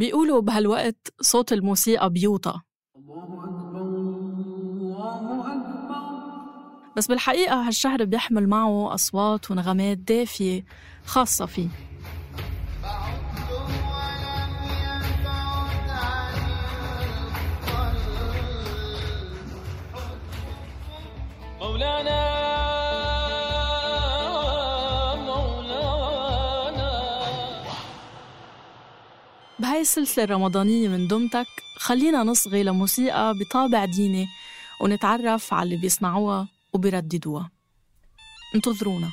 بيقولوا بهالوقت صوت الموسيقى بيوطى. بس بالحقيقة هالشهر بيحمل معه أصوات ونغمات دافية خاصة فيه. مولانا بهاي السلسلة الرمضانية من دمتك خلينا نصغي لموسيقى بطابع ديني ونتعرف على اللي بيصنعوها وبيرددوها. انتظرونا.